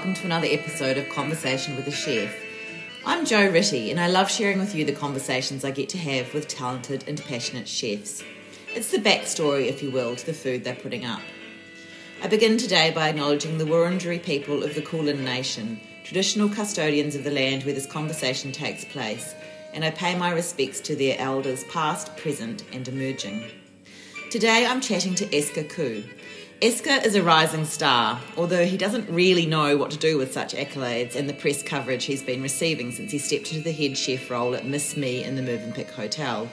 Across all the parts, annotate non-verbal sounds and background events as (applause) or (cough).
welcome to another episode of Conversation with a Chef. I'm Jo Rittey, and I love sharing with you the conversations I get to have with talented and passionate chefs. It's the backstory, if you will, to the food they're putting up. I begin today by acknowledging the Wurundjeri people of the Kulin Nation, traditional custodians of the land where this conversation takes place, and I pay my respects to their elders past, present, and emerging. Today I'm chatting to Esca Khoo. Esca is a rising star, although he doesn't really know what to do with such accolades and the press coverage he's been receiving since he stepped into the head chef role at Miss Mi in the Mövenpick Hotel.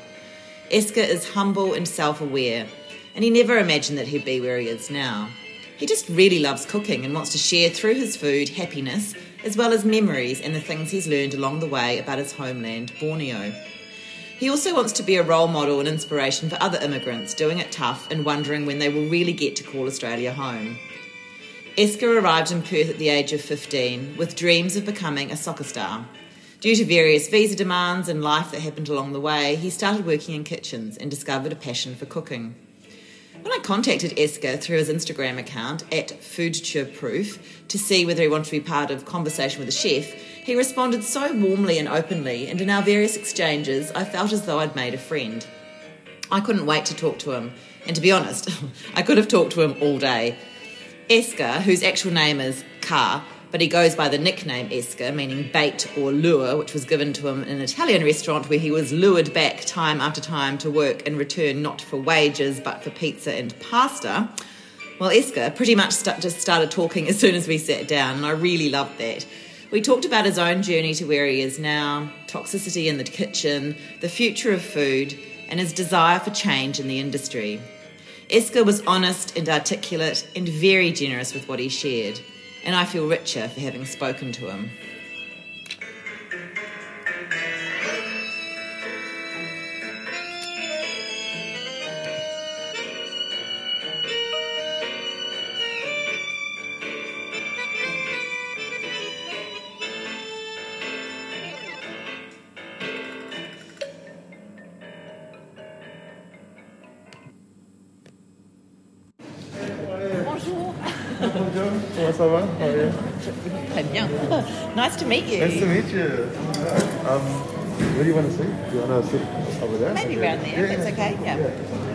Esca is humble and self aware, and he never imagined that he'd be where he is now. He just really loves cooking and wants to share through his food happiness, as well as memories and the things he's learned along the way about his homeland, Borneo. He also wants to be a role model and inspiration for other immigrants doing it tough and wondering when they will really get to call Australia home. Esca arrived in Perth at the age of 15 with dreams of becoming a soccer star. Due to various visa demands and life that happened along the way, he started working in kitchens and discovered a passion for cooking. When I contacted Esca through his Instagram account at FoodTureProof to see whether he wanted to be part of Conversation with a Chef, he responded so warmly and openly, and in our various exchanges, I felt as though I'd made a friend. I couldn't wait to talk to him, and to be honest, (laughs) I could have talked to him all day. Esca, whose actual name is Ka, but he goes by the nickname Esca, meaning bait or lure, which was given to him in an Italian restaurant where he was lured back time after time to work in return not for wages but for pizza and pasta. Well, Esca pretty much st- just started talking as soon as we sat down, and I really loved that. We talked about his own journey to where he is now, toxicity in the kitchen, the future of food, and his desire for change in the industry. Esca was honest and articulate and very generous with what he shared, and I feel richer for having spoken to him. Ça va? Très bien. (laughs) nice to meet you. Nice to meet you. Um, where do you want to sit? Do you want to sit over there? Maybe Okay. around there, that's okay. Yeah.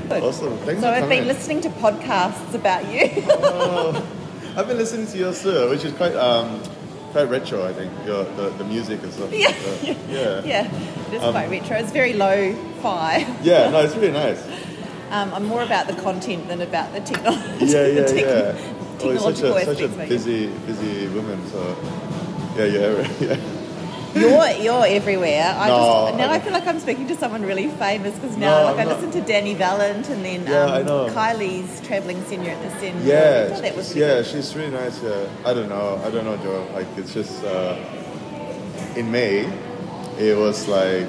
Good. Awesome. Thanks So I've been listening to podcasts about you. Oh, (laughs) I've been listening to yours too, which is quite um, quite retro. I think your the, the music and stuff. yeah. Uh, (laughs) yeah. yeah. It is Um, quite retro. It's very low fi. Yeah, no, it's really nice. Um, I'm more about the content than about the technology. Yeah, the yeah, tech- yeah. Oh, such Technological a such a busy busy woman. So yeah, yeah, (laughs) yeah. You're you're everywhere. I No, just now I I, feel like I'm speaking to someone really famous because now No, like I not. listened to Danny Valent and then Yeah, um, Kylie's traveling senior at the Sin. Yeah, that was yeah, she's really nice. Yeah, I don't know, I don't know, Joe. Like it's just uh, in May, it was like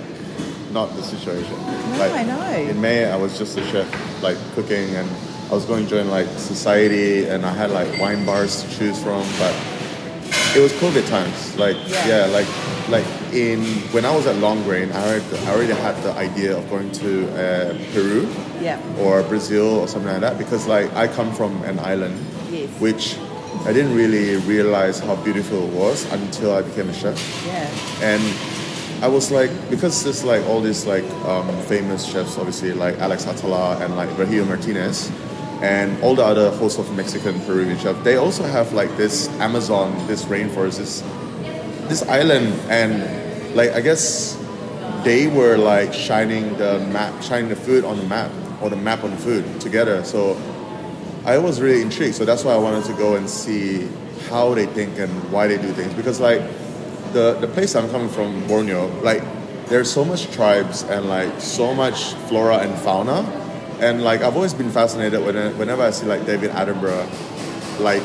not the situation. No, like, I know. In May, I was just a chef, like cooking, and I was going to join like society, and I had like wine bars to choose from, but it was COVID times. Like Yeah. yeah, like like in when I was at Long Grain, I already, I already had the idea of going to uh, Peru Yeah. or Brazil or something like that because like I come from an island Yes. which I didn't really realize how beautiful it was until I became a chef Yeah. and I was like because there's like all these like um, famous chefs obviously like Alex Atala and like Virgilio Martinez and all the other hosts of Mexican Peruvian chef they also have like this Amazon this rainforest this this island and like I guess they were like shining the map shining the food on the map or the map on the food together. So I was really intrigued. So that's why I wanted to go and see how they think and why they do things. Because like the the place I'm coming from Borneo like there's so much tribes and like so much flora and fauna and like I've always been fascinated when, whenever I see like David Attenborough like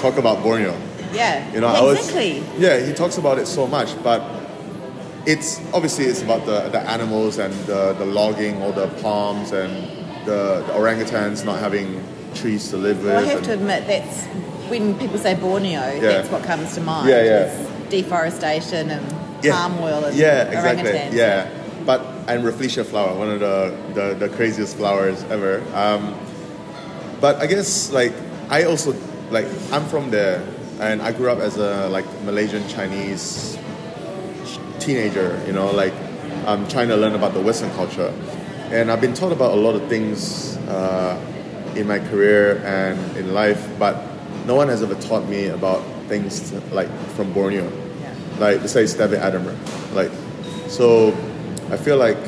talk about Borneo Yeah. you know, I was exactly. yeah. He talks about it so much, but it's obviously it's about the, the animals and the, the logging, or the palms and the, the orangutans not having trees to live with. Well, I have to admit that's when people say Borneo, that's what comes to mind. Yeah, yeah. deforestation and yeah, palm oil and yeah, exactly, orangutans. yeah. But and Rafflesia flower, one of the, the, the craziest flowers ever. Um, but I guess like I also like I'm from there and I grew up as a like Malaysian Chinese teenager, you know, like I'm trying to learn about the Western culture, and I've been taught about a lot of things uh, in my career and in life, but no one has ever taught me about things like from Borneo, Yeah. like besides David Attenborough, like so. I feel like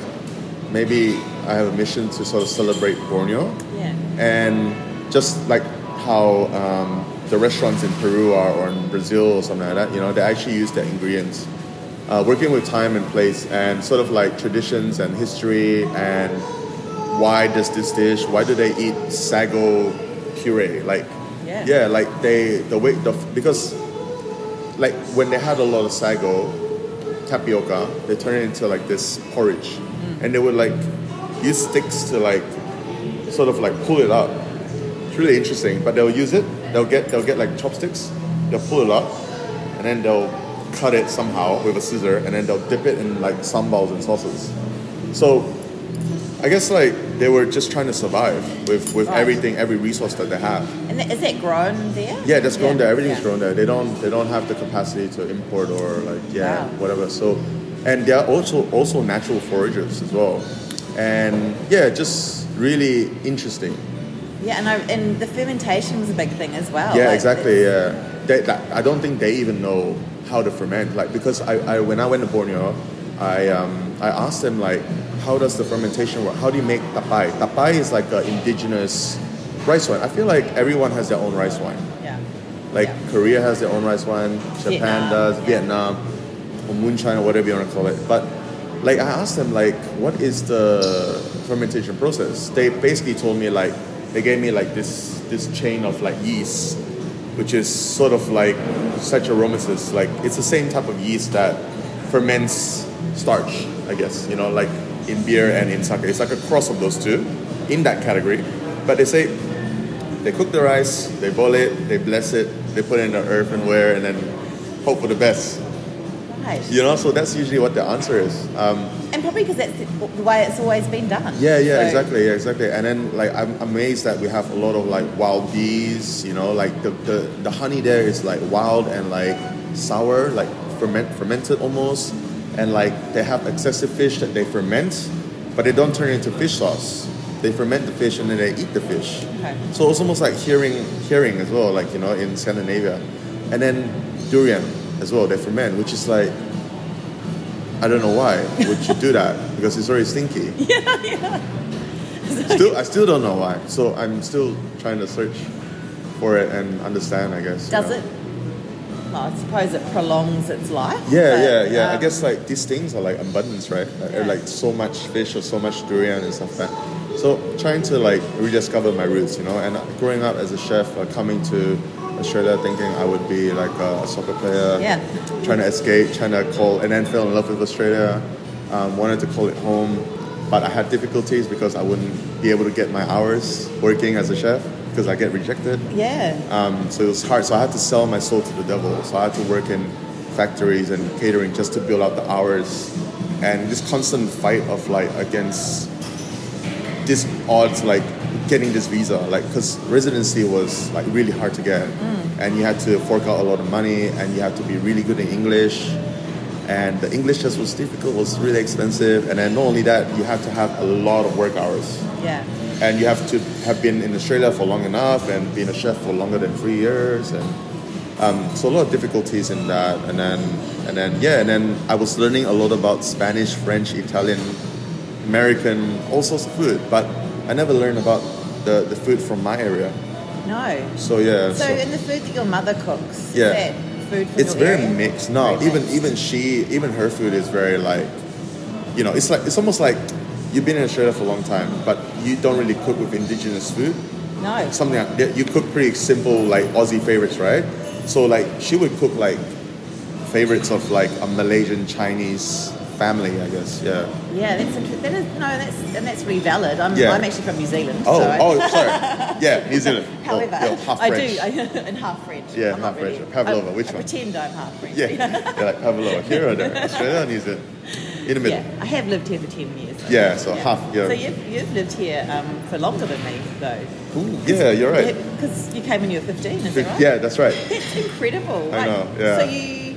maybe I have a mission to sort of celebrate Borneo Yeah. and just like how um, the restaurants in Peru are or in Brazil or something like that, you know, they actually use their ingredients. Uh, working with time and place and sort of like traditions and history and why does this dish, why do they eat sago puree? Like, Yeah. yeah, like they, the way, the, because like when they had a lot of sago, tapioca, they turn it into like this porridge. Mm. And they would like use sticks to like sort of like pull it up. It's really interesting. But they'll use it, they'll get they'll get like chopsticks, they'll pull it up, and then they'll cut it somehow with a scissor, and then they'll dip it in like sambals and sauces. So I guess like they were just trying to survive with, with Right. everything, every resource that they have. And th- is it grown there? Yeah, that's grown there. Everything's Yeah. grown there. They don't they don't have the capacity to import or like yeah Wow. whatever. So, and they are also also natural foragers as well, and yeah, just really interesting. Yeah, and, I, and the fermentation was a big thing as well. yeah, Like, exactly. Yeah, they, that, I don't think they even know how to ferment. Like because I, I when I went to Borneo, I um, I asked them like how does the fermentation work? How do you make tapai? Tapai is like an indigenous rice wine. I feel like everyone has their own rice wine. Yeah. Like Yeah. Korea has their own rice wine, Japan Vietnam, does, yeah. Vietnam, or moonshine or whatever you want to call it. But like I asked them like, what is the fermentation process? They basically told me like they gave me like this this chain of like yeast, which is sort of like such Saccharomyces. Like it's the same type of yeast that ferments starch, I guess. You know, like in beer and in sake. It's like a cross of those two in that category. But they say they cook the rice, they boil it, they bless it, they put it in the earthenware, and then hope for the best. Right. You know, so that's usually what the answer is. Um, And probably because that's the way it's always been done. yeah, yeah, So- exactly, yeah, exactly. And then like I'm amazed that we have a lot of like wild bees. You know, like the the, the honey there is like wild and like sour, like ferment fermented almost. And like they have excessive fish that they ferment, but they don't turn it into fish sauce. They ferment the fish and then they eat the fish. Okay. So it's almost like hearing hearing as well, like you know, in Scandinavia. And then durian as well, they ferment, which is like I don't know why would you do that (laughs) because it's very stinky. (laughs) Yeah, yeah. Still, I still don't know why. So I'm still trying to search for it and understand. I guess. you Does know. it? Well, I suppose it prolongs its life. Yeah, but, yeah, yeah. I um, guess like these things are like abundance, right? Like, Yeah. like so much fish or so much durian and stuff like that. So trying to like rediscover my roots, you know. And growing up as a chef, uh, coming to Australia thinking I would be like a soccer player, Yeah. trying to escape, trying to call, and then fell in love with Australia. Um, wanted to call it home, but I had difficulties because I wouldn't be able to get my hours working as a chef because I get rejected. Yeah. Um, so it was hard. So I had to sell my soul to the devil. So I had to work in factories and catering just to build out the hours, and this constant fight of like against this odds like getting this visa, like because residency was like really hard to get, and you had to fork out a lot of money, and you had to be really good in English. And the English test was difficult, was really expensive, and then not only that, you had to have a lot of work hours Yeah. And you have to have been in Australia for long enough and been a chef for longer than three years, and um, so a lot of difficulties in that. And then, and then, yeah, and then I was learning a lot about Spanish, French, Italian, American, all sorts of food, but I never learned about the, the food from my area. No. So yeah, So, so- in the food that your mother cooks, Yeah. is that food from it's your very area? mixed. No, Very even mixed. even she, even her food is very like, you know, it's like it's almost like you've been in Australia for a long time, but you don't really cook with indigenous food. No. something like that. You cook pretty simple like Aussie favorites, right? So like she would cook like favorites of like a Malaysian Chinese family, I guess. Yeah. Yeah, that's inter- that is no, that's and that's really valid. I'm, Yeah. I'm actually from New Zealand. Oh, so I- oh, sorry. Yeah, New Zealand. (laughs) However, half I French. do, I, (laughs) and half French. Yeah, I'm half not really, French. Pavlova, which I one? pretend I'm half French. Yeah, (laughs) you're like Pavlova. Here or there? Australia or New Zealand? In the middle. Yeah, I have lived here for 10 years. though. Yeah, so half, yeah. So you've, you've lived here um, for longer than me, though. Ooh, yeah, you're right. Because you came when you were 15, is that right? Yeah, that's right. (laughs) That's incredible. I know, yeah. So you,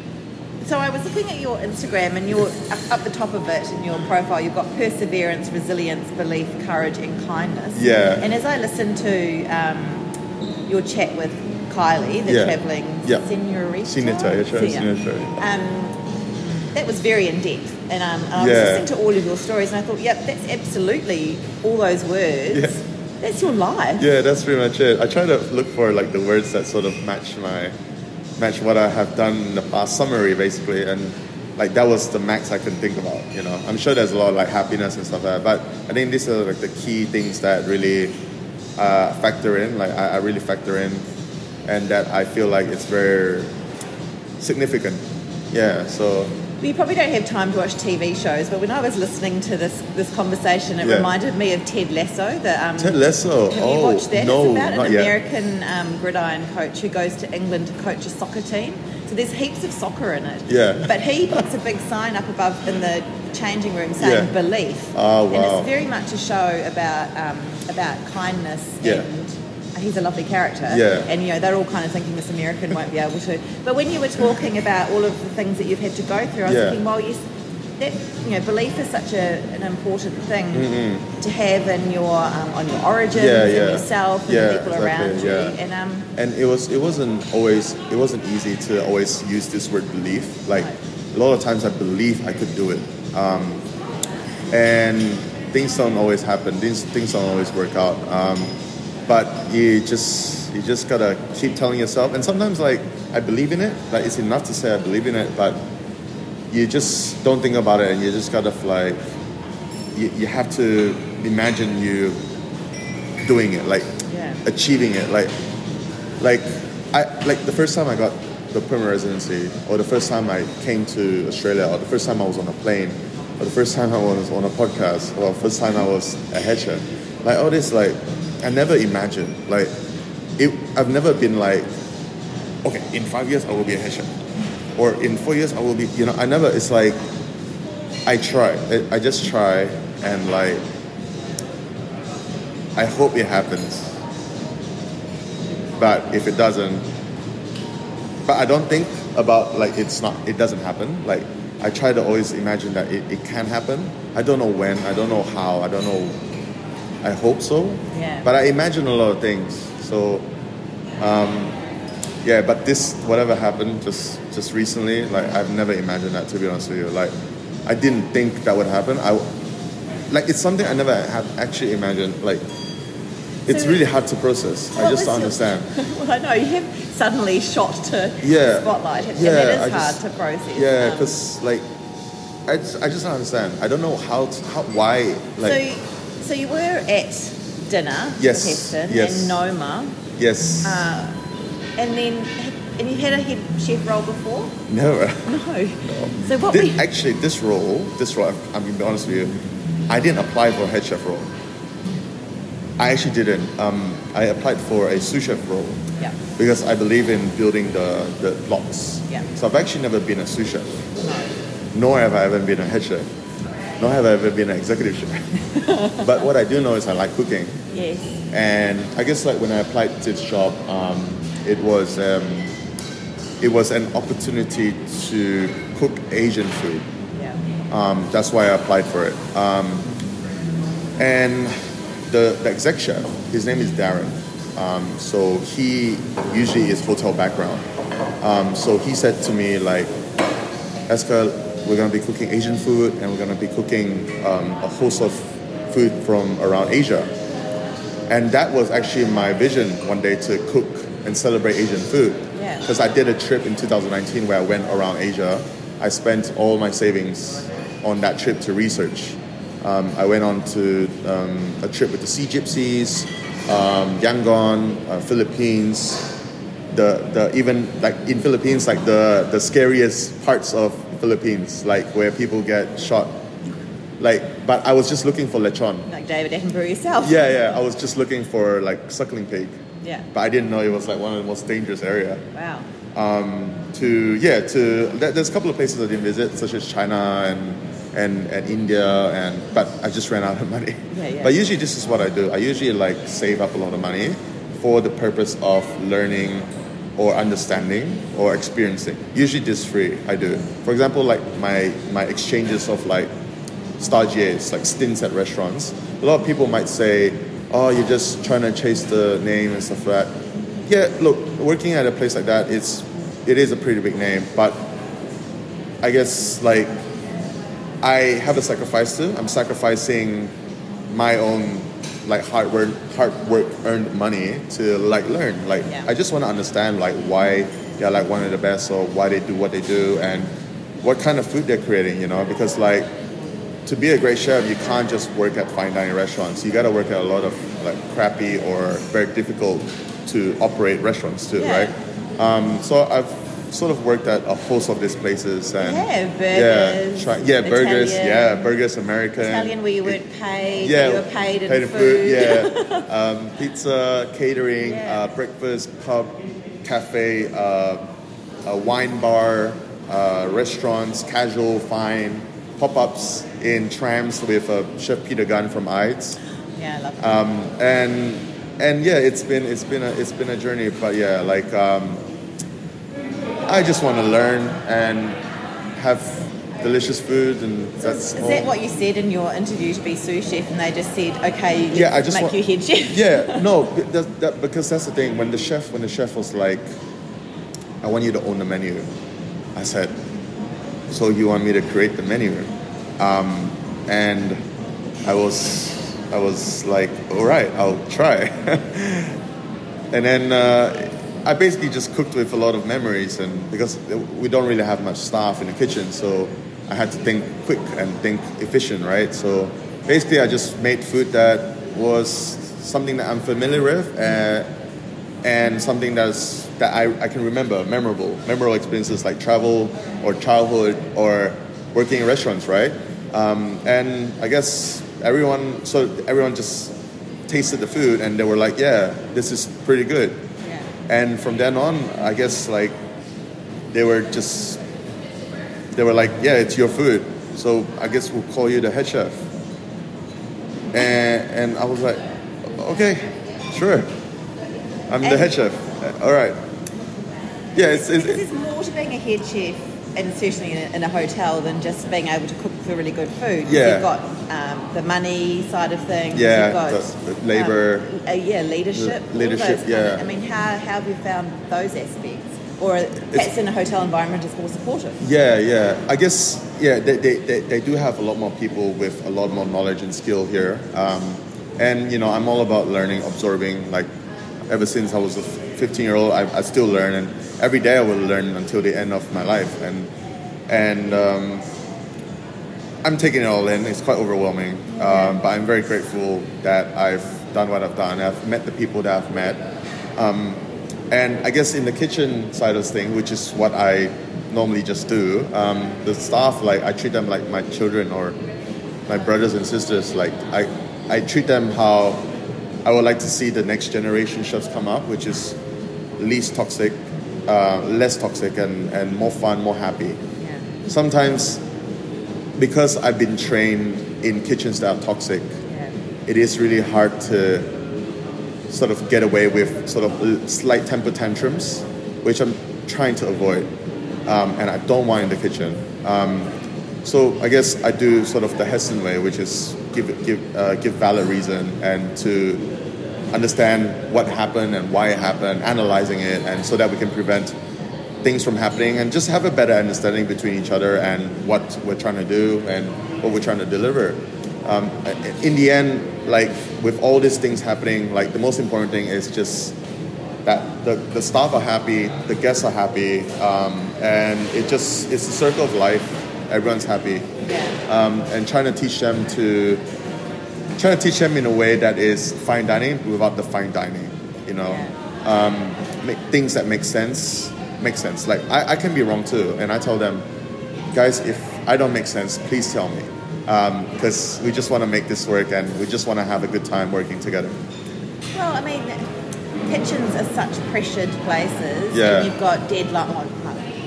so I was looking at your Instagram, and you're up, up the top of it in your profile. You've got perseverance, resilience, belief, courage, and kindness. Yeah. And as I listened to um, your chat with Kylie, the Yeah. traveling Yeah. senorita, Senator, yeah, sure, um, that was very in depth, and, um, and I was Yeah. listening to all of your stories, and I thought, yep, that's absolutely all those words. Yeah. That's your life. Yeah, that's pretty much it. I try to look for like the words that sort of match my match what I have done in the past summary basically and like that was the max I could think about, you know. I'm sure there's a lot of like happiness and stuff like that, but I think these are like the key things that really uh, factor in, like I, I really factor in and that I feel like it's very significant. Yeah, so We probably don't have time to watch TV shows, but when I was listening to this this conversation, it Yeah. reminded me of Ted Lasso. The, um, Ted Lasso. Have oh, you watched that? no, it's about an yet. American um, gridiron coach who goes to England to coach a soccer team. So there's heaps of soccer in it. Yeah. But he puts a big sign up above in the changing room saying Yeah. belief. Oh, wow. And it's very much a show about um, about kindness Yeah. and he's a lovely character. Yeah. And you know, they're all kind of thinking this American won't be able to. But when you were talking about all of the things that you've had to go through, I was Yeah. thinking, well, yes, that you know, belief is such a, an important thing to have in your um, on your origins Yeah, and yourself and Yeah, the people exactly, around you. And um, and it was it wasn't always it wasn't easy to always use this word belief like a lot of times i believe i could do it um, and things don't always happen things things don't always work out um, but you just you just gotta keep telling yourself and sometimes like i believe in it like it's enough to say i believe in it but you just don't think about it and you just gotta like you, you have to imagine you doing it like Yeah. achieving it like like I like the first time I got the permanent residency or the first time I came to Australia or the first time I was on a plane or the first time I was on a podcast or the first time I was a headshot like all this like I never imagined like it I've never been like okay in five years I will be a headshot. Or in four years I will be you know I never it's like I try I, I just try and like I hope it happens. But if it doesn't but I don't think about like it's not it doesn't happen. Like I try to always imagine that it, it can happen. I don't know when I don't know how I don't know I hope so Yeah. but I imagine a lot of things so um, yeah but this whatever happened just just recently like I've never imagined that to be honest with you like I didn't think that would happen I like it's something I never have actually imagined like it's So- really hard to process I just don't understand (laughs) well, I know you have suddenly shot to Yeah. the spotlight, and Yeah, that is I hard just- to process. Yeah, Um, because like, I just, I just don't understand. I don't know how, to, how why, like, so, so you were at dinner Yes, Heston yes. and Noma, yes, uh, and then and you had a head chef role before. never. No. (laughs) So what? Actually, this role, this role, I'm, I'm gonna be honest with you, I didn't apply for a head chef role. I actually didn't. Um, I applied for a sous chef role yeah. because I believe in building the, the blocks. Yeah. So I've actually never been a sous chef, No. nor have I ever been a head chef, nor have I ever been an executive chef. (laughs) but what I do know is I like cooking. Yes. and I guess like when I applied to this job, um, it was um, it was an opportunity to cook Asian food. Yeah. Um, that's why I applied for it. Um, and the, the exec chef, his name is Darren. Um, so he usually is hotel background. Um, so he said to me like, Esca, we're gonna be cooking Asian food and we're gonna be cooking um, a host of food from around Asia. And that was actually my vision one day to cook and celebrate Asian food. Yeah. Because I did a trip in 2019 where I went around Asia. I spent all my savings on that trip to research. Um, I went on to um, a trip with the Sea Gypsies, um, Yangon, uh, Philippines. The, the even like in Philippines, like the, the scariest parts of Philippines, like where people get shot. Like, but I was just looking for lechon. Like David Attenborough yourself. Yeah, yeah. I was just looking for like suckling pig, Yeah. but I didn't know it was like one of the most dangerous area. Wow. Um, to yeah, to there's a couple of places I didn't visit, such as China and and, and India, and but I just ran out of money. Yeah, yeah. But usually this is what I do. I usually like save up a lot of money for the purpose of learning or understanding or experiencing. Usually this free I do. For example, like my my exchanges of like stagiaires, like stints at restaurants. A lot of people might say, "Oh, you're just trying to chase the name and stuff like that." Yeah, look, working at a place like that, it's it is a pretty big name, but I guess like I have a sacrifice too. I'm sacrificing my own like hard work, hard work earned money to like learn. Like Yeah. I just want to understand like why they're like one of the best or why they do what they do and what kind of food they're creating. You know, because like to be a great chef, you can't just work at fine dining restaurants. You got to work at a lot of like crappy or very difficult to operate restaurants too, Yeah. right? Um, so I've sort of worked at a host of these places and Yeah, burgers, yeah, try, yeah, burgers, Italian. yeah, burgers, American, Italian where you weren't paid, yeah, you were paid in paid food. yeah, (laughs) um, pizza, catering, Yeah. uh, breakfast, pub, cafe, uh, a wine bar, uh, restaurants, casual, fine, pop-ups in trams with uh, Chef Peter Gunn from IDES. Yeah, I love that. Um, and and yeah, it's been it's been a it's been a journey, but yeah, like um, I just want to learn and have delicious food, and that's Is that what you said in your interview to be sous chef? And they just said, okay, Yeah, I just make want- you head chef. yeah, (laughs) no, that, that, because that's the thing. When the chef, when the chef was like, "I want you to own the menu," I said, "So you want me to create the menu?" Um, and I was, I was like, "All right, I'll try." (laughs) and then uh, I basically just cooked with a lot of memories, and because we don't really have much staff in the kitchen, so I had to think quick and think efficient, right? So basically, I just made food that was something that I'm familiar with, uh, and something that's that I, I can remember, memorable, memorable experiences like travel or childhood or working in restaurants, right? Um, and I guess everyone, so everyone just tasted the food and they were like, yeah, this is pretty good. And from then on, I guess like they were just they were like, yeah, it's your food. So I guess we'll call you the head chef. And and I was like, okay, sure. I'm the And- head chef. All right. Yeah, it's, it's, Because there's more to being a head chef, and certainly in a, in a hotel, than just being able to cook the really good food. Yeah. You've got um, the money side of things. Yeah, You've got, the- the labour. um, uh, yeah, leadership. leadership, kind of- yeah. I mean, how, how have you found those aspects? Or perhaps in a hotel environment, it's more supportive. Yeah, yeah. I guess yeah, they, they, they, they do have a lot more people with a lot more knowledge and skill here. Um, and you know, I'm all about learning, absorbing. Like ever since I was a 15 year old, I, I still learn, and every day I will learn until the end of my life. And and um, I'm taking it all in. It's quite overwhelming, um, but I'm very grateful that I've done what I've done. I've met the people that I've met. Um, and I guess in the kitchen side of things, which is what I normally just do, um, the staff like I treat them like my children or my brothers and sisters. Like I, I treat them how I would like to see the next generation chefs come up, which is least toxic, uh, less toxic, and, and more fun, more happy. Yeah. Sometimes, because I've been trained in kitchens that are toxic, Yeah. it is really hard to sort of get away with sort of slight temper tantrums, which I'm trying to avoid, um, and I don't want in the kitchen. Um, so I guess I do sort of the Heston way, which is give give uh, give valid reason and to understand what happened and why it happened, analyzing it, and so that we can prevent things from happening and just have a better understanding between each other and what we're trying to do and what we're trying to deliver. Um, in the end, like with all these things happening, like the most important thing is just that the, the staff are happy, the guests are happy, um, and it just it's a circle of life. Everyone's happy, Yeah. um, and trying to teach them to trying to teach them in a way that is fine dining without the fine dining. You know, um, make things that make sense make sense. Like I, I can be wrong too, and I tell them, guys, if I don't make sense, please tell me, because we just want to make this work and we just want to have a good time working together. Well, I mean, kitchens are such pressured places. Yeah. And you've got deadline, well,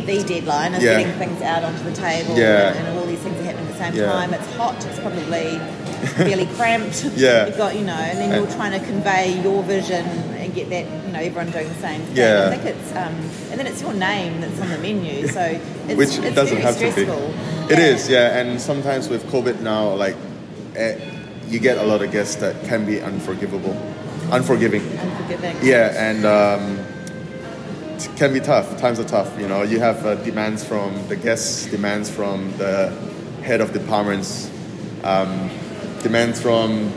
the deadline is Yeah. getting things out onto the table Yeah. and, and all these things are happening at the same Yeah. time. It's hot. It's probably (laughs) fairly cramped. Yeah. You've got, you know, and then you're trying to convey your vision and get that, you know, everyone doing the same thing. Yeah. I think it's, um, and then it's your name that's on the menu, so it's, which it's doesn't very have stressful. to be. It is, yeah. And sometimes with COVID now, like, eh, you get a lot of guests that can be unforgivable, unforgiving. Unforgiving. Yeah, and um, it can be tough. Times are tough. You know, you have uh, demands from the guests, demands from the head of departments, um, demands from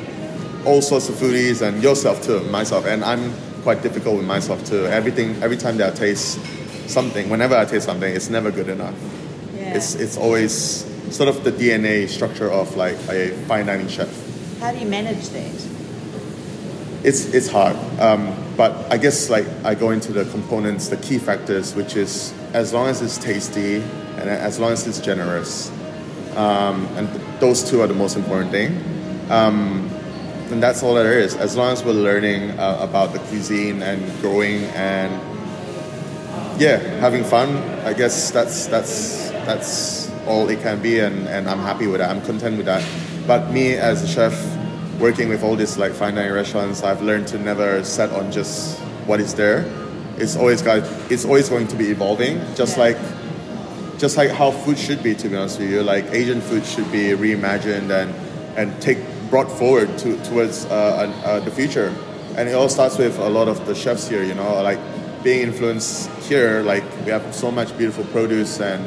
all sorts of foodies, and yourself too, myself. And I'm quite difficult with myself too. Everything, every time that I taste something, whenever I taste something, it's never good enough. Yeah. It's it's always sort of the DNA structure of like a fine dining chef. How do you manage that? It's it's hard, um, but I guess like I go into the components, the key factors, which is as long as it's tasty and as long as it's generous, um, and th- those two are the most important thing. Um, and that's all there is. As long as we're learning uh, about the cuisine and growing and yeah, having fun. I guess that's that's that's all it can be, and, and I'm happy with that. I'm content with that. But me as a chef, working with all these like fine dining restaurants, I've learned to never set on just what is there. It's always got it's always going to be evolving, just Yeah. like just like how food should be. To be honest with you, like Asian food should be reimagined and and take brought forward to towards uh, uh, the future. And it all starts with a lot of the chefs here. You know, like being influenced here. Like we have so much beautiful produce and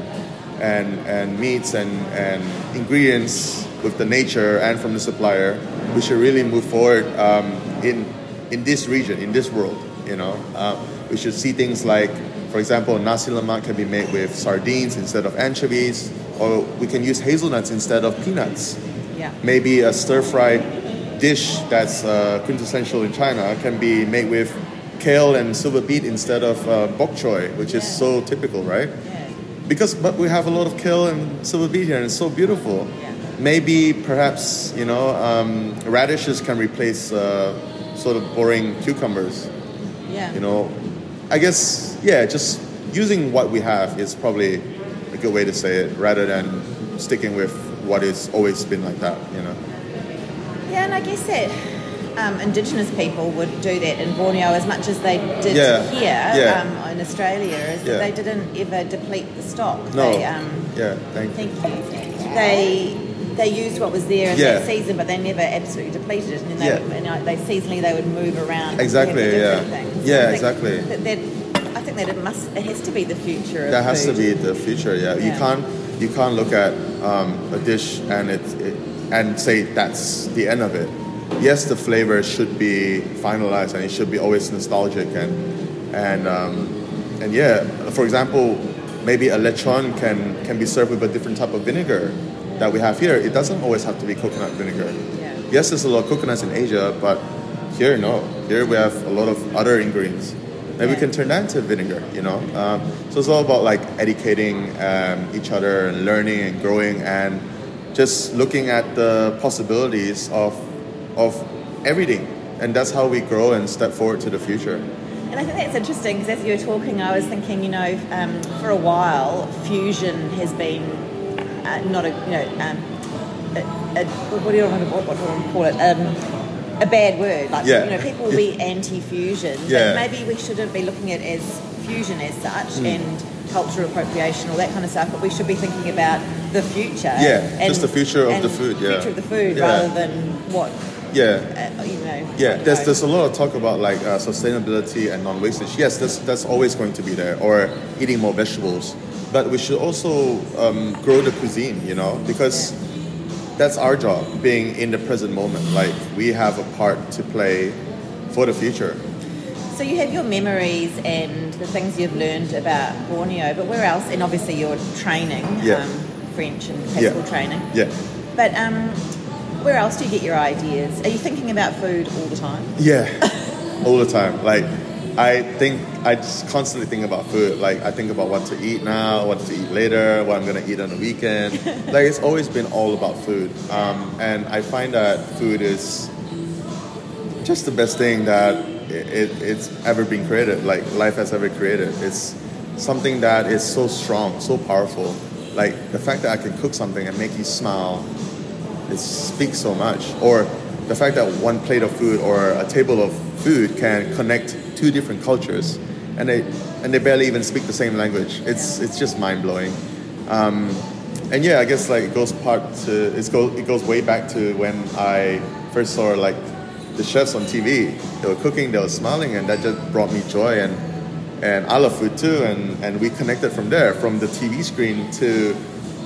and and meats and and ingredients with the nature and from the supplier. We should really move forward um, in in this region, in this world. You know, uh, we should see things like, for example, nasi lemak can be made with sardines instead of anchovies, or we can use hazelnuts instead of peanuts. Yeah. Maybe a stir-fried dish that's uh, quintessential in China can be made with kale and silver beet instead of uh, bok choy, which is so typical, right? Yeah. Because but we have a lot of kale and silver beet here, and it's so beautiful. Yeah. Maybe perhaps you know um, radishes can replace uh, sort of boring cucumbers. Yeah. You know, I guess yeah, just using what we have is probably a good way to say it, rather than sticking with what has always been like that. You know. Yeah, and I guess that um, Indigenous people would do that in Borneo as much as they did Yeah, here yeah. um, in Australia. Is that they didn't ever deplete the stock. No. They, um, yeah. Thank you. thank you. They they used what was there in Yeah. that season, but they never absolutely depleted it. And then Yeah. would, and they seasonally they would move around. Exactly, yeah. Things. Yeah, think exactly. That, that, I think that it must. It has to be the future. Of That has to be the future. Yeah, you can't you can't look at um, a dish and it, it and say that's the end of it. Yes, the flavor should be finalized and it should be always nostalgic and and um, and yeah. For example, maybe a lechon can can be served with a different type of vinegar that we have here. It doesn't always have to be coconut vinegar. Yeah. Yes, there's a lot of coconuts in Asia, but here no. Here we have a lot of other ingredients. Maybe we can turn that into vinegar, you know. Um, so it's all about like educating um, each other and learning and growing and just looking at the possibilities of of everything. And that's how we grow and step forward to the future. And I think that's interesting because as you were talking, I was thinking, you know, um, for a while, fusion has been uh, not a, you know, um, a, a, what do you want to, what, do I want to call it? Um, a bad word. Like, Yeah. you know, people will be anti-fusion. Yeah. But maybe we shouldn't be looking at it as fusion as such Hmm. and cultural appropriation, all that kind of stuff. But we should be thinking about the future. Yeah, just the future of the food, yeah. Future of the food Yeah. rather than what, Yeah. uh, you know. Yeah, there's there's a lot of talk about like uh, sustainability and non-wastage. Yes, that's that's always going to be there, or eating more vegetables. But we should also um, grow the cuisine, you know, because that's our job, being in the present moment. Like we have a part to play for the future. So you have your memories and the things you've learned about Borneo, but where else? And obviously your training, Yeah. um, French and classical training. Yeah, But um, where else do you get your ideas? Are you thinking about food all the time? yeah, (laughs) all the time. Like I think I just constantly think about food. Like I think about what to eat now, what to eat later, what I'm gonna eat on the weekend. (laughs) like it's always been all about food, um, and I find that food is just the best thing that it, it, it's ever been created. Like life has ever created. It's something that is so strong, so powerful, like the fact that I can cook something and make you smile, it speaks so much. Or the fact that one plate of food or a table of food can connect two different cultures, and they and they barely even speak the same language. It's it's just mind blowing. Um, and yeah, I guess like it goes part to it goes it goes way back to when I first saw like the chefs on TV. They were cooking, they were smiling, and that just brought me joy. And and I love food too, and and we connected from there, from the TV screen to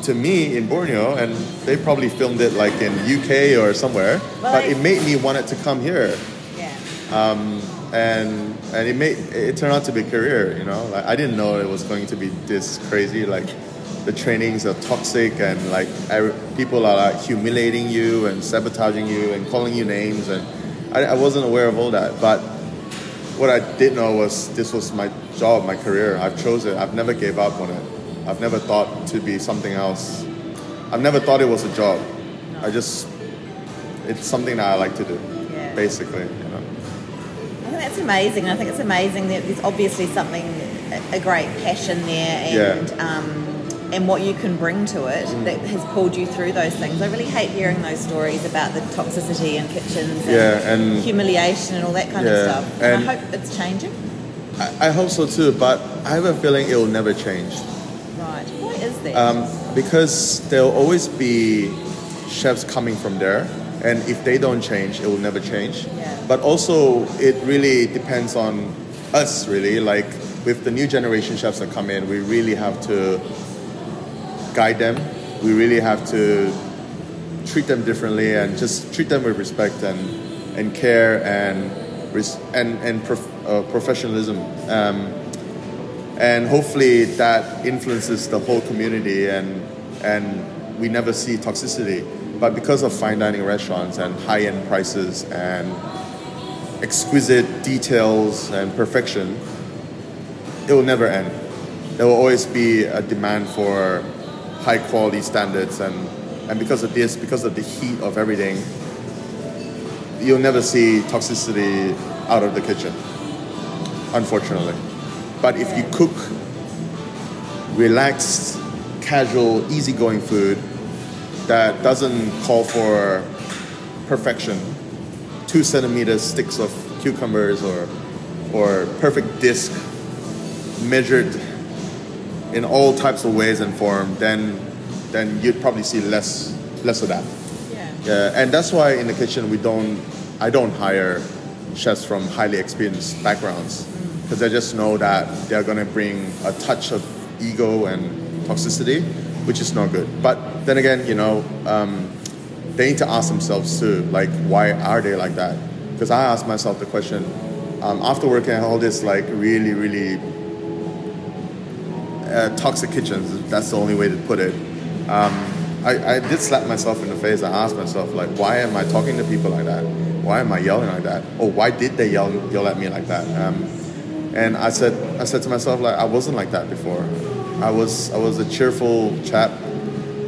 to me in Borneo, and they probably filmed it like in UK or somewhere. Well, but it made me want it to come here Yeah. um, and and it made it turned out to be a career. You know, like, I didn't know it was going to be this crazy. Like the trainings are toxic, and like I, people are like humiliating you and sabotaging you and calling you names, and I, I wasn't aware of all that. But what I did know was this was my job, my career. I've chose it. I've never gave up on it. I've never thought to be something else. I've never thought it was a job. I just it's something that I like to do, Yeah. basically. You know. I think that's amazing. And I think it's amazing that there's obviously something, a- great passion there, and Yeah. Mm. um, and what you can bring to it that has pulled you through those things. I really hate hearing those stories about the toxicity in kitchens, and Yeah, and- humiliation, and all that kind Yeah, of stuff. And, and- I hope it's changing. I, I hope so too, but I have a feeling it will never change. Right? Why is that? Um, because there'll always be chefs coming from there, and if they don't change, it will never change. Yeah. But also, it really depends on us, really. Like with the new generation chefs that come in, we really have to guide them. We really have to treat them differently and just treat them with respect and, and care and and and prof- uh, professionalism. Um, and hopefully that influences the whole community and and we never see toxicity. But because of fine dining restaurants and high end prices and exquisite details and perfection, it will never end. There will always be a demand for high quality standards and, and because of this, because of the heat of everything, you'll never see toxicity out of the kitchen. Unfortunately. But if you cook relaxed, casual, easygoing food that doesn't call for perfection, two centimeter sticks of cucumbers or or perfect disc measured in all types of ways and form, then then you'd probably see less less of that. yeah. Yeah, and that's why in the kitchen we don't, I don't hire chefs from highly experienced backgrounds mm. because I just know that they're gonna bring a touch of ego and toxicity, which is not good. But then again, you know, um, they need to ask themselves too, like why are they like that? Because I ask myself the question um, after working at all this like really really uh, toxic kitchens. That's the only way to put it. Um, I, I did slap myself in the face. I asked myself, like, why am I talking to people like that? Why am I yelling like that? Or why did they yell yell at me like that? Um, and I said, I said to myself, like, I wasn't like that before. I was, I was a cheerful chap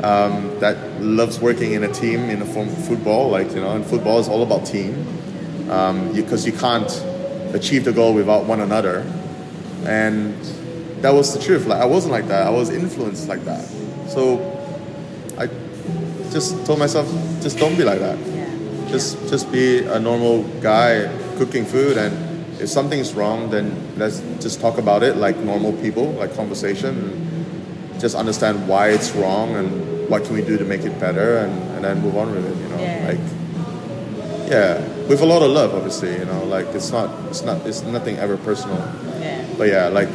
um, that loves working in a team in a form of football. Like, you know, and football is all about team because you can't achieve the goal without one another. And that was the truth. Like I wasn't like that. I was influenced like that. So I just told myself, just don't be like that. Yeah. Just just be a normal guy cooking food, and if something's wrong, then let's just talk about it like normal people, like conversation. And just understand why it's wrong and what can we do to make it better, and, and then move on with it. You know, Yeah. like yeah, with a lot of love, obviously. You know, like it's not it's not it's nothing ever personal. Yeah. But yeah, like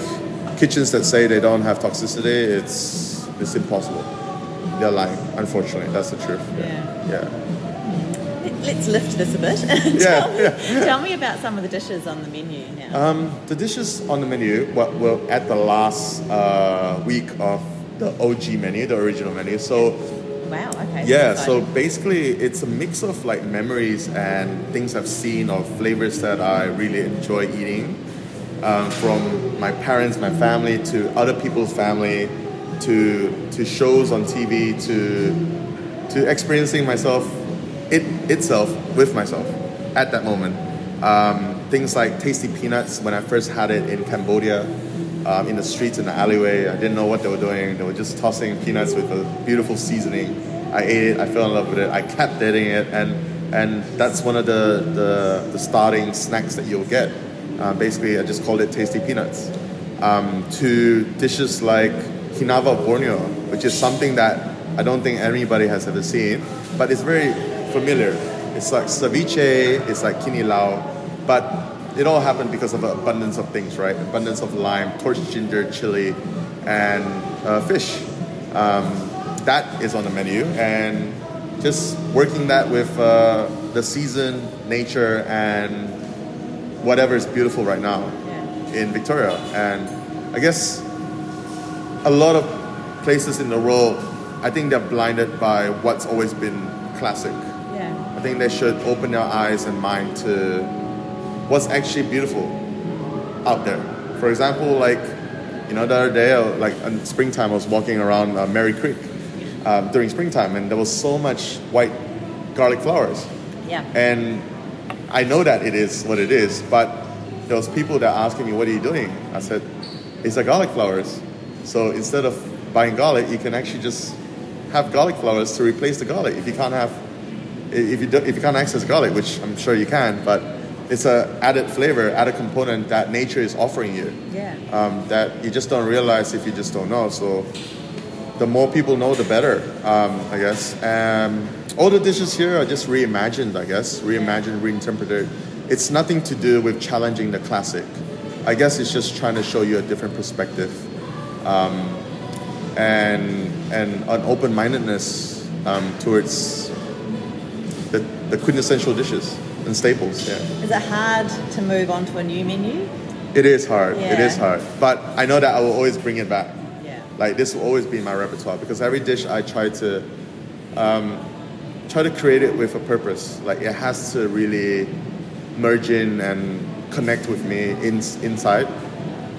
kitchens that say they don't have toxicity, it's it's impossible. They're lying. Unfortunately, that's the truth. Yeah. Yeah. Let's lift this a bit. (laughs) Yeah, tell, me, yeah. tell me about some of the dishes on the menu now. Um, the dishes on the menu well, were at the last uh, week of the OG menu, the original menu. So wow. Okay. yeah, that's so basically it's a mix of like memories and things I've seen or flavors that I really enjoy eating. Um, from my parents, my family, to other people's family, to to shows on TV, to to experiencing myself it itself with myself at that moment. Um, things like tasty peanuts when I first had it in Cambodia. um, in the streets in the alleyway. I didn't know what they were doing. They were just tossing peanuts with a beautiful seasoning. I ate it. I fell in love with it. I kept eating it, and and that's one of the the, the starting snacks that you'll get. Uh, basically, I just called it tasty peanuts. Um, to dishes like Hinava Borneo, which is something that I don't think anybody has ever seen, but it's very familiar. It's like ceviche, it's like kinilaw, but it all happened because of an abundance of things, right? Abundance of lime, torched ginger, chili, and uh, fish. Um, that is on the menu, and just working that with uh, the season, nature, and whatever is beautiful right now in Victoria. And I guess a lot of places in the world, I think they're blinded by what's always been classic. I think they should open their eyes and mind to what's actually beautiful out there. For example, like you know, the other day, like in springtime, I was walking around uh, Merri Creek um, during springtime, and there was so much white garlic flowers. Yeah. And I know that it is what it is, but there was people that asking me, "What are you doing?" I said, "It's the garlic flowers." So instead of buying garlic, you can actually just have garlic flowers to replace the garlic. If you can't have, if you do, if you can't access garlic, which I'm sure you can, but it's a added flavor, added component that nature is offering you. Yeah. Um, that you just don't realize if you just don't know. So the more people know, the better, um, I guess. Um, all the dishes here are just reimagined, I guess, reimagined, reinterpreted. It's nothing to do with challenging the classic. I guess it's just trying to show you a different perspective, um, and and an open-mindedness um, towards the, quintessential dishes and staples. Yeah. Is it hard to move on to a new menu? It is hard. It is hard. But I know that I will always bring it back. Yeah. Like this will always be in my repertoire because every dish I try to um, try to create it with a purpose. Like it has to really merge in and connect with me in, inside.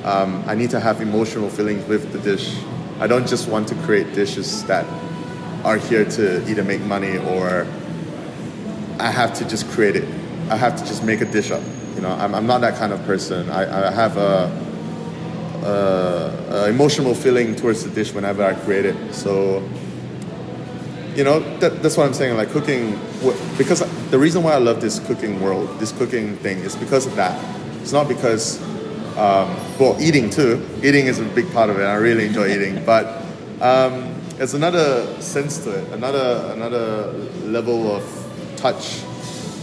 Um, I need to have emotional feelings with the dish. I don't just want to create dishes that are here to either make money or I have to just create it. I have to just make a dish up. You know, I'm, I'm not that kind of person. I, I have a, a, a emotional feeling towards the dish whenever I create it. So, you know, that, that's what I'm saying. Like cooking, because the reason why I love this cooking world, this cooking thing, is because of that. It's not because, um, well, eating too. Eating is a big part of it. I really enjoy eating, but um, it's another sense to it, another another level of touch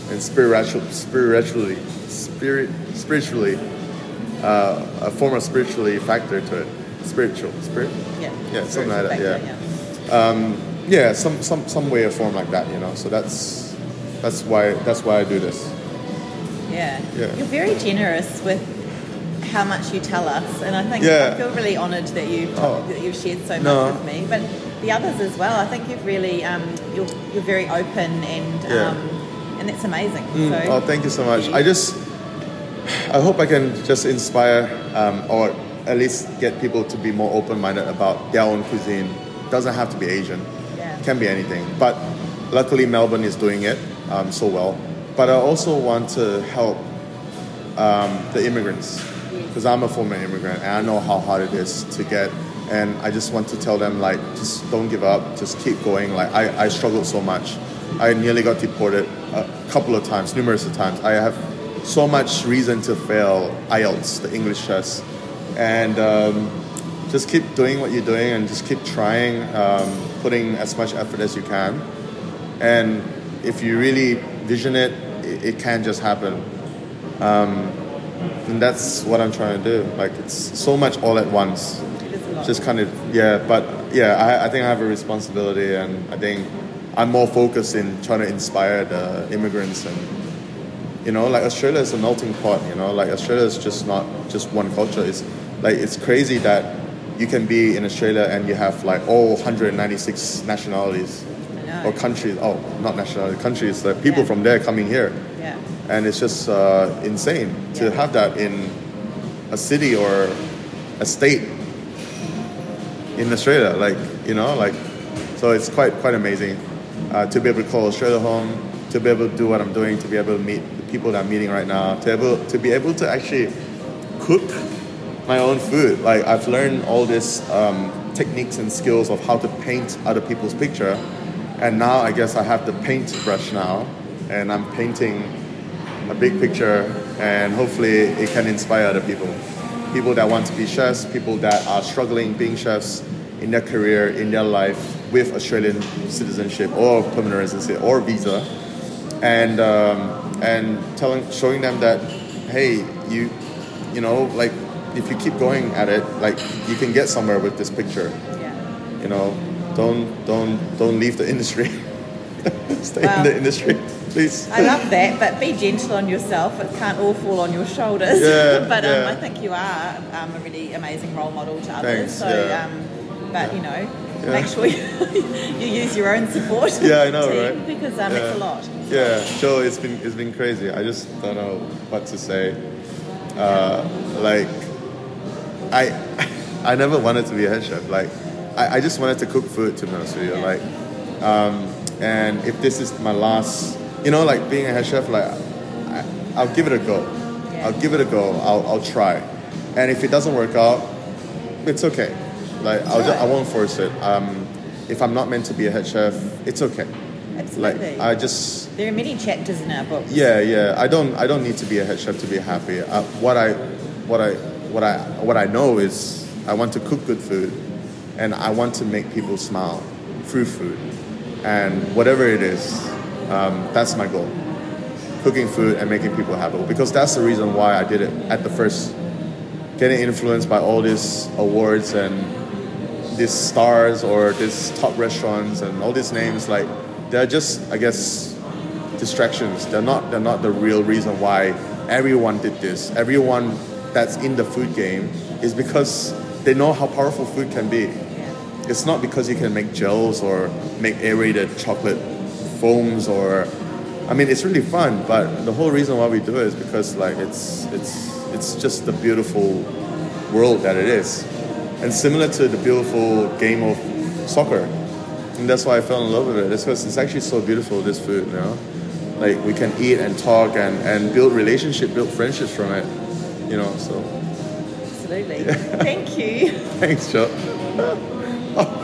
and spiritual, spiritually, spirit, spiritually, uh, a form of spiritually factor to it. Spiritual, spirit. Yeah. Yeah, something like that, Spiritual yeah. factor, Um, yeah, some, some some way or form like that, you know. So that's that's why that's why I do this. Yeah. Yeah. You're very generous with how much you tell us, and I think Yeah. I feel really honoured that you Oh. that you've shared so much No. with me. But the others as well. I think you've really um, you're you're very open and Yeah. um, and that's amazing. Mm, So oh, thank you so much. I just, I hope I can just inspire um, or at least get people to be more open-minded about their own cuisine. Doesn't have to be Asian. Yeah. Can be anything. But luckily, Melbourne is doing it um, so well. But I also want to help um, the immigrants because I'm a former immigrant and I know how hard it is to get. And I just want to tell them like, just don't give up. Just keep going. Like I, I struggled so much. I nearly got deported a couple of times, numerous of times. I have so much reason to fail IELTS, the English test, and um, just keep doing what you're doing and just keep trying, um, putting as much effort as you can. And if you really vision it, it, it can just happen. Um, and that's what I'm trying to do. Like it's so much all at once. It is a lot. Just kind of yeah, but yeah, I, I think I have a responsibility, and I think I'm more focused in trying to inspire the immigrants and you know, like Australia is a melting pot. You know, like Australia is just not just one culture. It's like it's crazy that you can be in Australia and you have like all 196 nationalities or countries. Oh, not nationalities, countries. Like people Yeah. from there coming here yeah. and it's just uh, insane to Yeah. have that in a city or a state in Australia. Like you know, like so it's quite quite amazing uh, to be able to call Australia home, to be able to do what I'm doing, to be able to meet the people that I'm meeting right now, to able to be able to actually cook my own food. Like I've learned all these um, techniques and skills of how to paint other people's picture, and now I guess I have the paintbrush now, and I'm painting a big picture, and hopefully it can inspire other people. People that want to be chefs, people that are struggling being chefs in their career, in their life with Australian citizenship or permanent residency or visa, and um, and telling, showing them that, hey, you, you know, like if you keep going at it, like you can get somewhere with this picture. Yeah. You know, don't don't don't leave the industry. (laughs) Stay Wow. in the industry, please. I love that, but be gentle on yourself. It can't all fall on your shoulders. Yeah, (laughs) but um, yeah. I think you are um, a really amazing role model to others. Thanks, so, yeah. um, but you know, make sure (laughs) you, you use your own support. (laughs) Yeah, I know, team, right? Because um, it's a lot. Yeah, sure. it's been it's been crazy. I just don't know what to say. Uh, like, I I never wanted to be a head chef. Like, I, I just wanted to cook food. To be honest with you, like, um, and if this is my last, you know, like being a head chef, like, I, I'll give it a go. Yeah. I'll give it a go. I'll I'll try, and if it doesn't work out, it's okay. Like, I'll just, I won't force it. Um, if I'm not meant to be a head chef, it's okay. Absolutely. Like. I just there are many chapters in our book. yeah, yeah. I don't. I don't need to be a head chef to be happy. Uh, what I, what I, what I, what I know is I want to cook good food, and I want to make people smile through food, and whatever it is, um, that's my goal. Cooking food and making people happy because that's the reason why I did it at the first. Getting influenced by all these awards and these stars or these top restaurants and all these names, like they're just, I guess, distractions. They're not they're not the real reason why everyone did this. Everyone that's in the food game is because they know how powerful food can be. It's not because you can make gels or make aerated chocolate foams or I mean it's really fun, but the whole reason why we do it is because like it's it's it's just the beautiful world that it is. And similar to the beautiful game of soccer. And that's why I fell in love with it. It's because it's actually so beautiful, this food, you know? Like we can eat and talk and, and build relationship, build friendships from it. You know, so Absolutely. (laughs) Thank you. thanks, Jo. (laughs)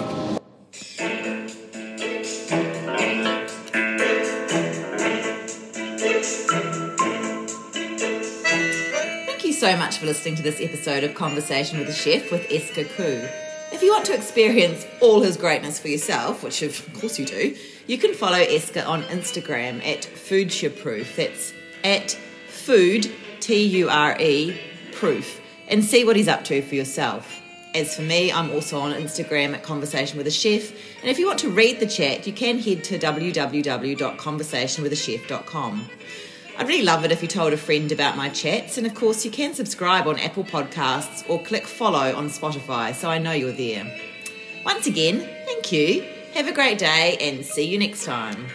so much for listening to this episode of Conversation with a Chef with Esca Khoo. If you want to experience all his greatness for yourself, which of course you do, you can follow Esca on Instagram at Foodtureproof. That's at food, T U R E, proof, and see what he's up to for yourself. As for me, I'm also on Instagram at Conversation with a Chef. And if you want to read the chat, you can head to www.conversationwithachef.com. I'd really love it if you told a friend about my chats, and of course, you can subscribe on Apple Podcasts or click follow on Spotify so I know you're there. Once again, thank you. Have a great day and see you next time.